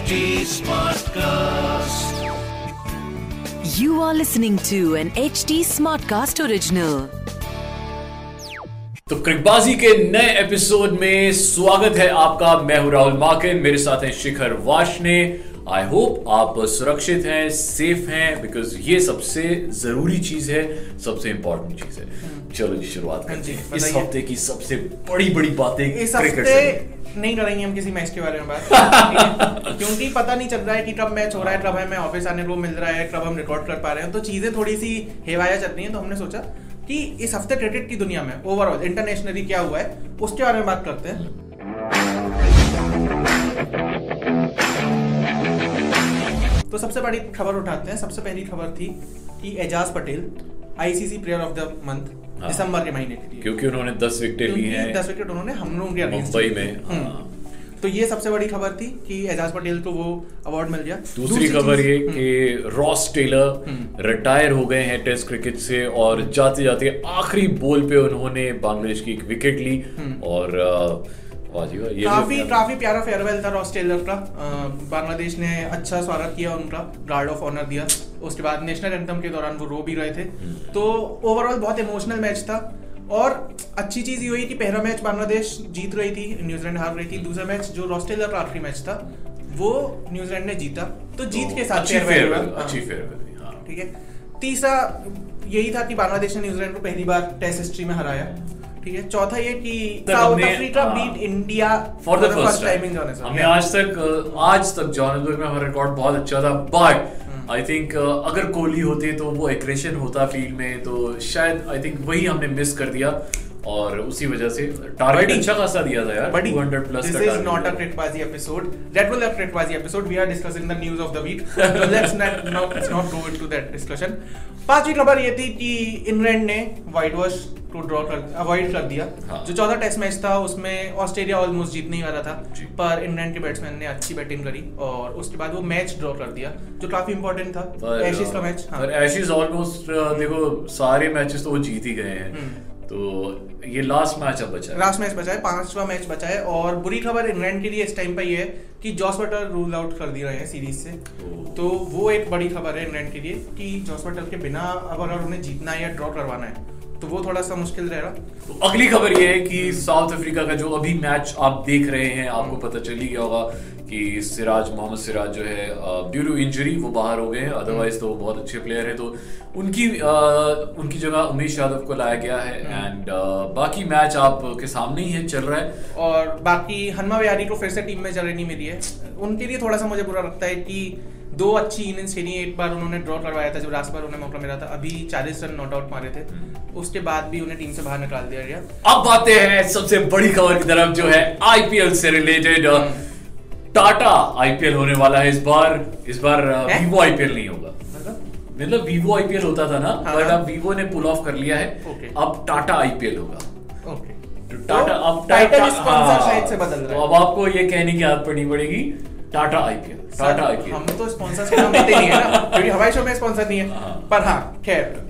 HD Smartcast. You are listening to an HD Smartcast original. तो क्रिकबाजी के नए episode में स्वागत है आपका मैं हूँ राहुल माकिन मेरे साथ हैं शिखर वाशने आई होप आप सुरक्षित हैं सेफ़ हैं बिकॉज़ ये सबसे ज़रूरी चीज़ है सबसे इंपॉर्टेंट चीज़ है। चलो जी शुरुआत करते हैं। इस हफ़्ते की सबसे बड़ी बड़ी बातें इस हफ़्ते नहीं करेंगे हम किसी मैच के बारे में बात। क्योंकि पता नहीं चल रहा है कि कब मैच हो रहा है कब हमें ऑफ़िस आने को मिल रहा है कब हम रिकॉर्ड कर पा रहे हैं। तो चीज़ें थोड़ी सी हेवाया चल रही हैं तो हमने सोचा कि इस हफ़्ते क्रिकेट की दुनिया में ओवरऑल इंटरनेशनली क्या हुआ है उसके बारे में बात करते हैं। तो सबसे बड़ी खबर उठाते हैं सबसे पहली खबर थी कि Ajaz Patel ICC player of the month. दिसंबर के महीने के लिए क्योंकि उन्होंने दस विकेटें ली हैं दस विकेट उन्होंने हम लोगों के मुंबई में हम्म। हाँ। तो ये सबसे बड़ी खबर थी कि एजाज पटेल को वो अवार्ड मिल गया दूसरी खबर ये हम्म, कि रॉस टेलर हम्म। रिटायर हो गए हैं टेस्ट क्रिकेट से और जाते जाते आखिरी बॉल पे उन्होंने बांग्लादेश की एक विकेट ली हम्म। और भी काफ़ी काफ़ी प्यारा फेयरवेल था रॉस टेलर का। बांग्लादेश ने अच्छा स्वागत किया उनका गार्ड ऑफ़ ऑनर दिया। उसके बाद नेशनल एंथम के दौरान वो रो भी रहे थे। हम्म। तो ओवरऑल बहुत इमोशनल मैच था। और अच्छी चीज़ ये हुई कि पहला मैच बांग्लादेश जीत रही थी न्यूजीलैंड हार रही थी। दूसरा मैच जो रॉस टेलर का आखिरी मैच था वो न्यूजीलैंड ने जीता। तो जीत के साथ अच्छी फेयरवेल हाँ। अच्छी फेयरवेल हाँ। ठीक है। तीसरा यही था कि बांग्लादेश ने न्यूजीलैंड को पहली बार टेस्ट हिस्ट्री में हराया। ठीक है? चौथा ये कि South Africa beat India for the first time in Jones हमने आज तक आज तक जोहान्सबर्ग में हमारा रिकॉर्ड बहुत अच्छा था बट। आई थिंक अगर कोहली होते तो वो एग्रेशन होता फ़ील्ड में तो शायद आई थिंक वही हमने मिस कर दिया। और उसी वजह से टारगेट अच्छा खासा दिया था यार 200 प्लस this का is target not a दिया। crickbazi episode. That will a crickbazi episode. We are discussing the news of the week. So let's not, not let's not go into that discussion. पांचवी खबर ये थी कि England ने whitewash को draw कर avoid कर दिया हाँ। जो चौथा टेस्ट मैच था उसमें ऑस्ट्रेलिया ऑलमोस्ट जीतने ही वाला था पर इंग्लैंड के बैट्समैन ने अच्छी बैटिंग करी और उसके बाद वो मैच ड्रॉ कर दिया जो काफ़ी इंपॉर्टेंट था। एशिज का मैच हाँ। पर एशिज ऑलमोस्ट देखो सारे मैचेस तो वो जीत ही गए हैं। हम्म। तो ये लास्ट मैच अब बचा है। लास्ट मैच बचा है पांचवा मैच बचा है और बुरी खबर इंग्लैंड के लिए इस टाइम पर ये है कि जॉस बटर रूल आउट कर दिए रहे हैं सीरीज़ से। तो वो एक बड़ी खबर है इंग्लैंड के लिए कि जॉस बटर के बिना अब अगर उन्हें जीतना है या ड्रॉ करवाना है तो वो थोड़ा सा मुश्किल रहेगा। तो अगली खबर ये है कि साउथ अफ्रीका का जो अभी मैच आप देख रहे हैं आपको पता चल ही गया होगा कि सिराज मोहम्मद सिराज जो है ड्यू टू इंजरी वो बाहर हो गए हैं। अदरवाइज़ तो वो बहुत अच्छे प्लेयर हैं। तो उनकी अ, उनकी जगह उमेश यादव को लाया गया है एंड बाकी मैच आपके सामने ही है चल रहा है। और बाकी हनुमा विहारी को फिर से टीम में जगह नहीं मिली है। उनके लिए थोड़ा सा मुझे बुरा लगता है कि दो अच्छी इनिंग्स खेली एक बार उन्होंने ड्रॉ करवाया था जब लास्ट बार उन्हें मौका मिला था अभी 40 रन नॉट आउट मारे थे। उसके बाद भी उन्हें टीम से बाहर निकाल दिया गया। अब आते हैं सबसे बड़ी खबर की तरफ़ जो है आईपीएल से रिलेटेड टाटा आईपीएल होने वाला है इस बार। इस बार वीवो आईपीएल नहीं होगा। मतलब? मतलब वीवो आईपीएल होता था ना हाँ, बट। अब वीवो ने पुल ऑफ़ कर लिया है। अब टाटा आईपीएल होगा। ओके। तो टाटा तो अब टाइटल टाटा- स्पॉन्सर हाँ, शायद से बदल रहा तो है अब आपको ये कहने की आदत पड़नी पड़ेगी टाटा आईपीएल टाटा आईपीएल हम तो स्पॉन्सर के नाम लेते नहीं है ना। क्योंकि हमारे शो में स्पॉन्सर नहीं हाँ। है। पर हाँ खैर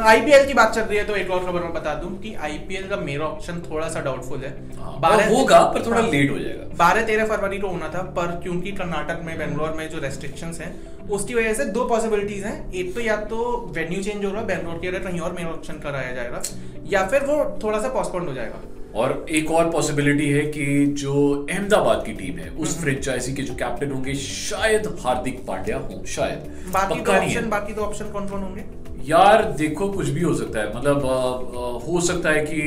आईपीएल की बात चल रही है तो एक और खबर मैं बता दूँ कि आईपीएल का मेरा ऑप्शन थोड़ा सा डाउटफुल है और होगा पर थोड़ा हाँ। लेट हो जाएगा। बारह तेरह फरवरी को होना था पर क्योंकि कर्नाटक में बेंगलोर में जो रेस्ट्रिक्शंस हैं उसकी वजह से दो पॉसिबिलिटीज हैं। एक तो या तो वेन्यू चेंज होगा बेंगलोर की जगह कहीं और मेरा ऑप्शन कराया जाएगा या फिर वो थोड़ा सा पोस्टपोन हो जाएगा। और एक और पॉसिबिलिटी है कि जो अहमदाबाद की टीम है हम्म। उस फ्रेंचाइजी के जो कैप्टन होंगे शायद हार्दिक पांड्या हो शायद। बाकी है। ऑप्शन बाकी दो ऑप्शन कौन कौन होंगे? यार देखो कुछ भी हो सकता है। मतलब अ, अ, हो सकता है कि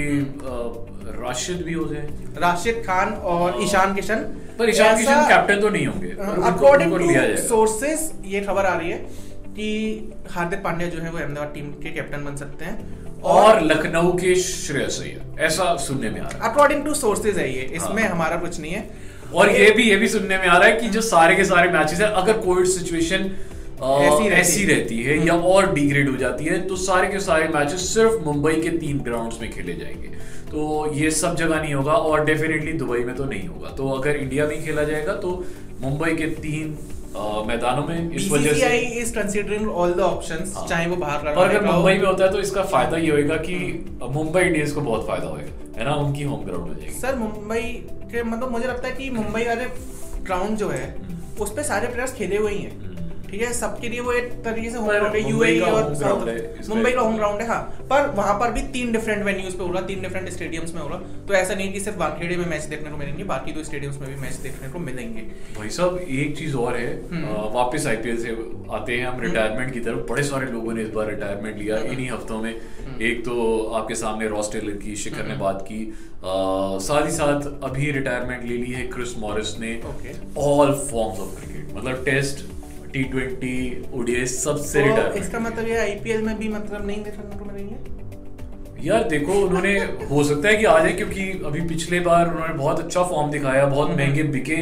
राशिद भी हो जाए। राशिद खान और ईशान किशन। पर ईशान किशन कैप्टन तो नहीं होंगे अकॉर्डिंग टू सोर्सेस ये खबर आ रही है कि हार्दिक पांड्या जो है वो अहमदाबाद टीम के कैप्टन बन सकते हैं। और लखनऊ के श्रेय अय्यर ऐसा सुनने में आ रहा है। अकॉर्डिंग टू सोर्सेज है ये। इसमें हाँ। हमारा कुछ नहीं है। और ये भी ये भी सुनने में आ रहा है कि जो सारे के सारे मैचेस है अगर कोविड सिचुएशन ऐसी रहती ऐसी रहती है या और डिग्रेड हो जाती है तो सारे के सारे मैचेस सिर्फ़ मुंबई के तीन ग्राउंड्स में खेले जाएँगे। तो ये सब जगह नहीं होगा और डेफिनेटली दुबई में तो नहीं होगा। तो अगर इंडिया में ही खेला जाएगा तो मुंबई के तीन मैदानों में इस वजह से is considering all the options हाँ। चाहे वो बाहर का अगर मुंबई में होता है तो इसका फ़ायदा ये होगा कि मुंबई इंडियंस को बहुत फ़ायदा होगा है ना? उनकी होम ग्राउंड हो जाएगी। सर मुंबई के मतलब मुझे लगता है कि मुंबई वाले ग्राउंड जो है उस पे सारे प्लेयर्स खेले हुए ही हैं। हम्म। ठीक है सबके लिए वो एक तरीके से होम ग्राउंड है यूएई का और मुंबई का होम ग्राउंड है हाँ। पर वहाँ पर भी तीन डिफरेंट वेन्यूज पे हो रहा तीन डिफरेंट स्टेडियम्स में हो रहा तो ऐसा नहीं कि सिर्फ़ वानखेड़े में मैच देखने को मिलेंगे बाकी दो स्टेडियम्स में भी मैच देखने को मिलेंगे। भाई साहब एक चीज़ और है हम्म। वापस आईपीएल से आते हैं हम रिटायरमेंट की तरफ़। बड़े सारे लोगों ने इस बार रिटायरमेंट लिया हम्म। इन्हीं हफ्तों में। एक तो आपके सामने रॉस टेलर की शिखर ने बात की। साथ ही साथ अभी रिटायरमेंट ले ली है क्रिस मॉरिस ने। ऑल फॉर्म्स ऑफ़ क्रिकेट मतलब टेस्ट टी ट्वेंटी ओडीआई सबसे तो रिटायरमेंट इसका मतलब ये आईपीएल में भी मतलब नहीं देखने को मिलेंगे यार देखो उन्होंने हो सकता है कि आ जाए क्योंकि अभी पिछले बार उन्होंने बहुत अच्छा फॉर्म दिखाया बहुत हम्म। महँगे बिके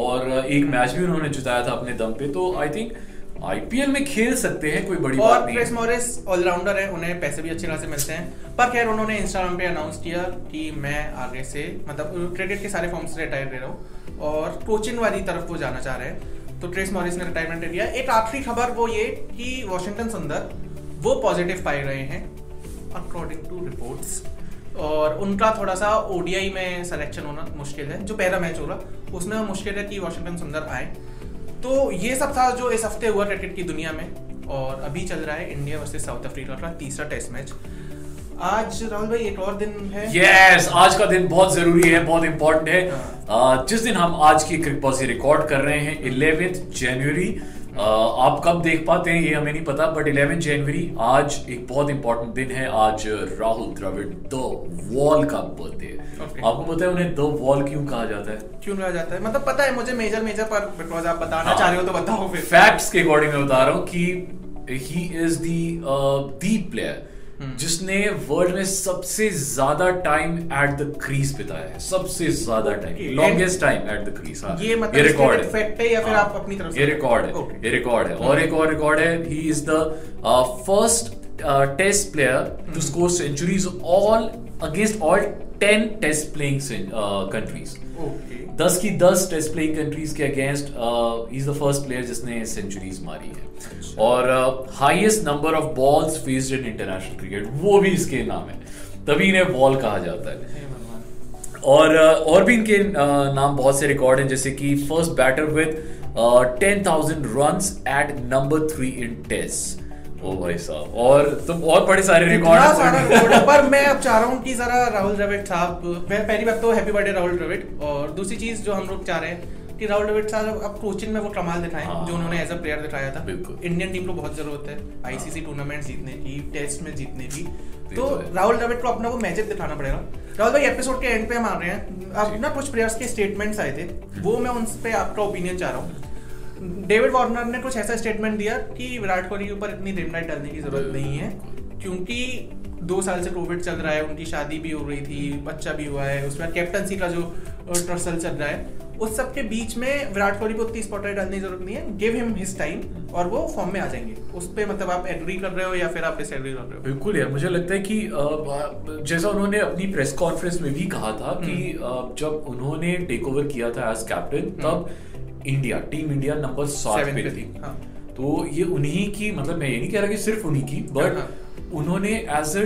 और एक मैच भी उन्होंने जिताया था अपने दम पे। तो आई थिंक आईपीएल में खेल सकते हैं कोई बड़ी और बात नहीं क्रिस मॉरिस ऑलराउंडर है उन्हें पैसे भी अच्छे खासे मिलते हैं। पर खैर उन्होंने इंस्टाग्राम पे अनाउंस किया कि मैं आगे से मतलब क्रिकेट के सारे फॉर्म से रिटायर ले रहा हूँ और कोचिंग वाली तरफ़ वो जाना चाह रहे हैं। तो क्रिस मॉरिस ने रिटायरमेंट ले लिया एक आखिरी खबर वो ये कि वॉशिंगटन सुंदर, वो पॉजिटिव पाए गए हैं अकॉर्डिंग टू रिपोर्ट्स और उनका थोड़ा सा ओडीआई में सिलेक्शन होना मुश्किल है, जो पहला मैच हो रहा, उसमें मुश्किल है कि वॉशिंगटन सुंदर आए। तो ये सब था जो इस हफ़्ते हुआ क्रिकेट की दुनिया में, और अभी चल रहा है इंडिया वर्सेज साउथ अफ्रीका का तीसरा टेस्ट मैच आज राहुल भाई एक और दिन है यस आज का दिन बहुत ज़रूरी है बहुत इंपॉर्टेंट है हाँ। जिस दिन हम आज की क्रिक पॉसी रिकॉर्ड कर रहे हैं 11th जनवरी आप कब देख पाते हैं ये हमें नहीं पता बट 11 जनवरी आज एक बहुत इंपॉर्टेंट दिन है आज राहुल द्रविड़ द वॉल का बर्थडे है Okay. आपको पता है उन्हें द वॉल क्यों कहा जाता है क्यों रहा जाता है मतलब पता है मुझे मेजर मेजर पर बिकॉज़ आप बताना हाँ। चाह रहे हो तो बताओ फिर फैक्ट्स के अकॉर्डिंग मैं बता रहा हूँ कि ही इज़ दी प्लेयर। जिसने वर्ल्ड में सबसे ज़्यादा टाइम एट द क्रीज बिताया है सबसे ज़्यादा time longest time at the crease ये मतलब ये रिकॉर्ड है। है या फिर आप अपनी तरफ़ ये रिकॉर्ड है Okay. ये रिकॉर्ड है। और एक और रिकॉर्ड है he is the first test player hmm. To score centuries all against all ten test playing countries दस की दस टेस्ट प्लेइंग कंट्रीज़ के against is the first player जिसने सेंचुरीज मारी है. और highest number of balls faced in international cricket वो भी इसके नाम है. तभी इन्हें बॉल कहा जाता है. और uh, और भी इनके uh, नाम बहुत से रिकॉर्ड हैं जैसे कि first batter with ten thousand run at number three in test ओ भाई साहब। और तुम और बड़े सारे सारा रिकॉर्ड पर मैं अब चाह रहा हूँ कि जरा राहुल द्रविड़ साहब पहली बात तो हैप्पी बर्थडे राहुल द्रविड़ और दूसरी चीज़ जो हम लोग चाह रहे हैं कि राहुल द्रविड़ साहब अब कोचिंग में वो कमाल दिखाएँ हाँ। जो उन्होंने एज अ प्लेयर दिखाया था। बिल्कुल। इंडियन टीम को बहुत ज़रूरत है आईसीसी टूर्नामेंट जीतने की टेस्ट में जीतने की। तो तो राहुल द्रविड़ को अपना वो मैजिक दिखाना पड़ेगा। राहुल भाई एपिसोड के एंड पे हम आ रहे हैं। अब ना कुछ प्लेयर्स के स्टेटमेंट्स आए थे वो मैं उन पे आपका ओपिनियन चाह रहा हूँ। डेविड वार्नर ने कुछ ऐसा स्टेटमेंट दिया कि विराट कोहली के ऊपर इतनी लिमलाइट डालने की ज़रूरत नहीं है क्योंकि दो साल से कोविड चल रहा है उनकी शादी भी हो रही थी बच्चा भी हुआ है उसके बाद कैप्टनसी का जो ट्रसल चल रहा है उस सब के बीच में विराट कोहली को उतनी स्पॉटलाइट डालने की ज़रूरत नहीं है। गिव हिम हिज टाइम और वो फॉर्म में आ जाएँगे। उस पर मतलब आप एग्री कर रहे हो या फिर आप डिसएग्री कर रहे हो? बिल्कुल यार मुझे लगता है कि जैसा उन्होंने अपनी प्रेस कॉन्फ्रेंस में भी कहा था कि हम्म। जब उन्होंने टेक ओवर किया था एज कैप्टन तब इंडिया टीम इंडिया नंबर सात पे थी हाँ। तो ये उन्हीं की मतलब मैं ये नहीं कह रहा कि सिर्फ़ उन्हीं की बट हाँ। उन्होंने एज अ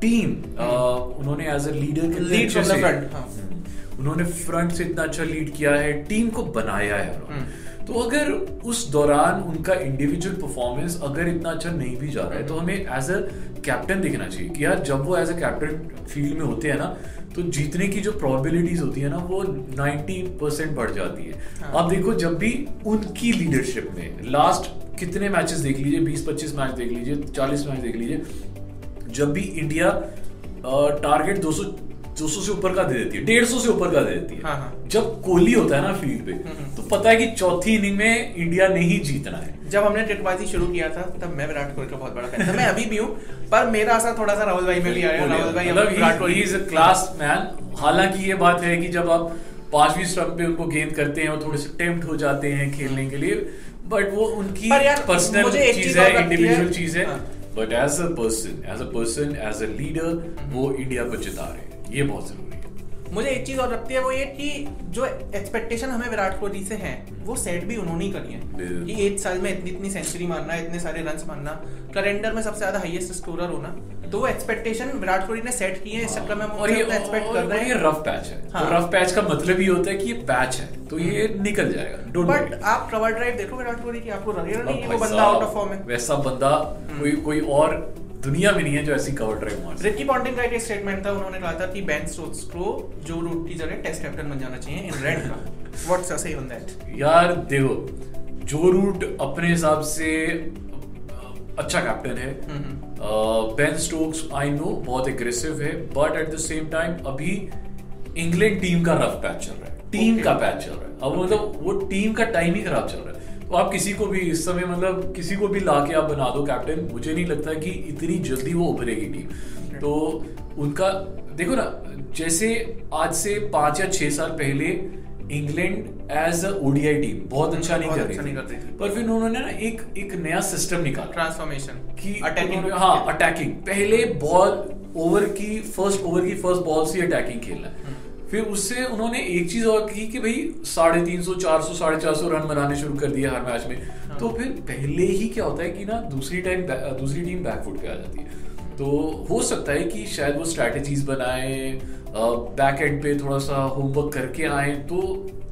टीम उन्होंने एज अ लीडर front, हाँ। उन्होंने फ्रंट से इतना अच्छा लीड किया है टीम को बनाया है हम्म। तो अगर उस दौरान उनका इंडिविजुअल परफॉर्मेंस अगर इतना अच्छा नहीं भी जा रहा है तो हमें एज अ कैप्टन देखना चाहिए कि यार जब वो एज अ कैप्टन फ़ील्ड में होते हैं ना तो जीतने की जो प्रोबेबिलिटीज होती है ना वो 90 परसेंट बढ़ जाती है हाँ। आप देखो जब भी उनकी लीडरशिप में लास्ट कितने मैचेस देख लीजिए 20-25 मैच देख लीजिए 40 मैच देख लीजिए जब भी इंडिया टारगेट 200 200 से ऊपर का दे देती है डेढ़ सौ से ऊपर का दे देती है। हाँ, हाँ। जब कोहली होता है ना फ़ील्ड पे हम्म। तो पता है कि चौथी इनिंग में इंडिया ने ही जीतना है। जब हमने टेटबाजी शुरू किया था तब मैं विराट कोहली का बहुत बड़ा फ़ैन था। मैं अभी भी हूँ पर मेरा असर थोड़ा सा राहुल भाई में भी आया राहुल भाई अब Virat Kohli is a class man हालाँकि ये बात है कि जब आप पांचवी स्टंप पे उनको गेंद करते हैं और थोड़े से टेम्प्ट हो जाते हैं खेलने के लिए बट वो उनकी पर्सनल चीज़ है इंडिविजुअल चीज़ है। हाँ। But as a person as a person as a leader वो इंडिया को जिता रहे हैं। ये बहुत ज़रूरी है। मुझे एक चीज़ और लगती है वो ये कि जो एक्सपेक्टेशन हमें विराट कोहली से है वो सेट भी उन्होंने ही करी है। कि एक साल में इतनी इतनी सेंचुरी मारना इतने सारे रन मारना कैलेंडर में सबसे ज़्यादा हाईएस्ट स्कोरर होना तो वो एक्सपेक्टेशन विराट कोहली ने सेट की है इस चक्कर में और ये एक्सपेक्ट कर रहे ये हैं रफ पैच है। हाँ। तो रफ पैच का मतलब ये होता है कि ये पैच है तो ये निकल जाएगा बट आप कवर ड्राइव देखो विराट कोहली की आपको लगेगा नहीं वो बंदा आउट ऑफ़ फॉर्म है। वैसा बंदा कोई कोई और दुनिया में नहीं है जो ऐसी कवर ड्राइव मार सके रिकी पॉन्टिंग का एक स्टेटमेंट था उन्होंने कहा था कि बेन स्टोक्स को जो रूट की जगह टेस्ट कैप्टन बन जाना चाहिए इन रेड का। What's your say on that यार देखो जो रूट अपने हिसाब से अच्छा कैप्टन है बेन स्टोक्स आई नो बहुत एग्रेसिव है but at the same time अभी इंग्लैंड टीम का रफ पैच चल रहा है टीम Okay. का पैच चल रहा है। अब मतलब वो टीम का टाइम ही खराब चल रहा है। तो आप किसी को भी इस समय मतलब किसी को भी ला के आप बना दो कैप्टन मुझे नहीं लगता कि इतनी जल्दी वो उभरेगी टीम तो उनका देखो ना जैसे आज से पाँच या छह साल पहले England as a ODI team बहुत अच्छा नहीं बहुत कर अच्छा रही थी। पर फिर उन्होंने ना एक एक नया सिस्टम निकाला। ट्रांसफॉर्मेशन कि अटैकिंग हाँ अटैकिंग पहले बॉल ओवर की फ़र्स्ट ओवर की फ़र्स्ट बॉल से अटैकिंग खेलना। है फिर उससे उन्होंने एक चीज़ और की कि भाई साढ़े तीन सौ चार सौ साढ़े चार सौ रन बनाने शुरू कर दिया हर मैच में। तो फिर पहले ही क्या होता है कि ना दूसरी टाइम दूसरी टीम बैकफुट पे आ जाती है। तो हो सकता है कि शायद वो स्ट्रैटेजीज बनाए बैक एंड पे थोड़ा सा होमवर्क करके आए तो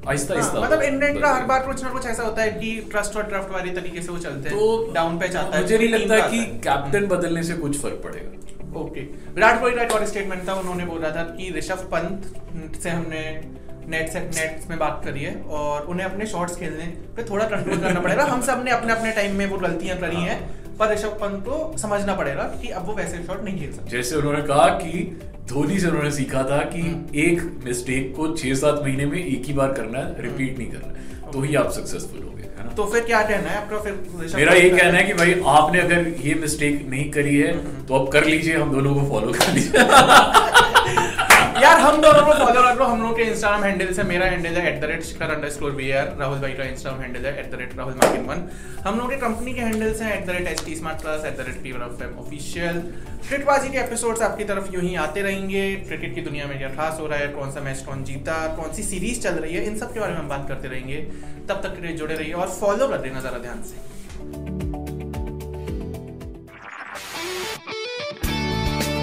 आहिस्ता आहिस्ता मतलब इंग्लैंड का हर बार कुछ ना कुछ ऐसा होता है कि ट्रस्ट और ट्रफ्ट वाली तरीके से वो चलते हैं तो डाउन पे जाता है मुझे नहीं लगता का कि कैप्टन बदलने से कुछ फ़र्क पड़ेगा। ओके विराट कोहली का एक और स्टेटमेंट था, उन्होंने बोला था कि ऋषभ पंत से हमने नेट से नेट में बात करी है और उन्हें अपने शॉट्स खेलने पे थोड़ा कंट्रोल करना पड़ेगा। हम सबने अपने अपने टाइम में वो गलतियाँ करी हैं, पर ऋषभ पंत को समझना पड़ेगा कि अब वो वैसे शॉट नहीं खेल सकते। जैसे उन्होंने कहा कि धोनी से उन्होंने सीखा था कि एक मिस्टेक को छह सात महीने में एक ही बार करना है रिपीट नहीं करना है। तो ही आप सक्सेसफुल होंगे है ना? तो फिर क्या कहना है आपका? फिर मेरा ये कहना है कि भाई आपने अगर ये मिस्टेक नहीं करी है तो आप कर लीजिए हम दोनों को फॉलो कर लीजिए। यार हम दोनों को फॉलो कर लो हम लोग के इंस्टाग्राम हैंडल से मेरा हैंडल है at the rate Shikhar underscore V R Rahul भाई का इंस्टाग्राम हैंडल है एट द रेट राहुल मार्किन वन। हम लोग के कंपनी के हैंडल्स हैं at the rate H T smart plus at the rate fever of M official Cricketbaazi के एपिसोड्स आपकी तरफ़ यूँ ही आते रहेंगे। क्रिकेट की दुनिया में क्या खास हो रहा है? कौन सा मैच कौन जीता? कौन सी सीरीज़ चल रही है? इन सब के बारे में हम बात करते रहेंगे। तब तक जुड़े रहिए और फॉलो कर देना जरा ध्यान से।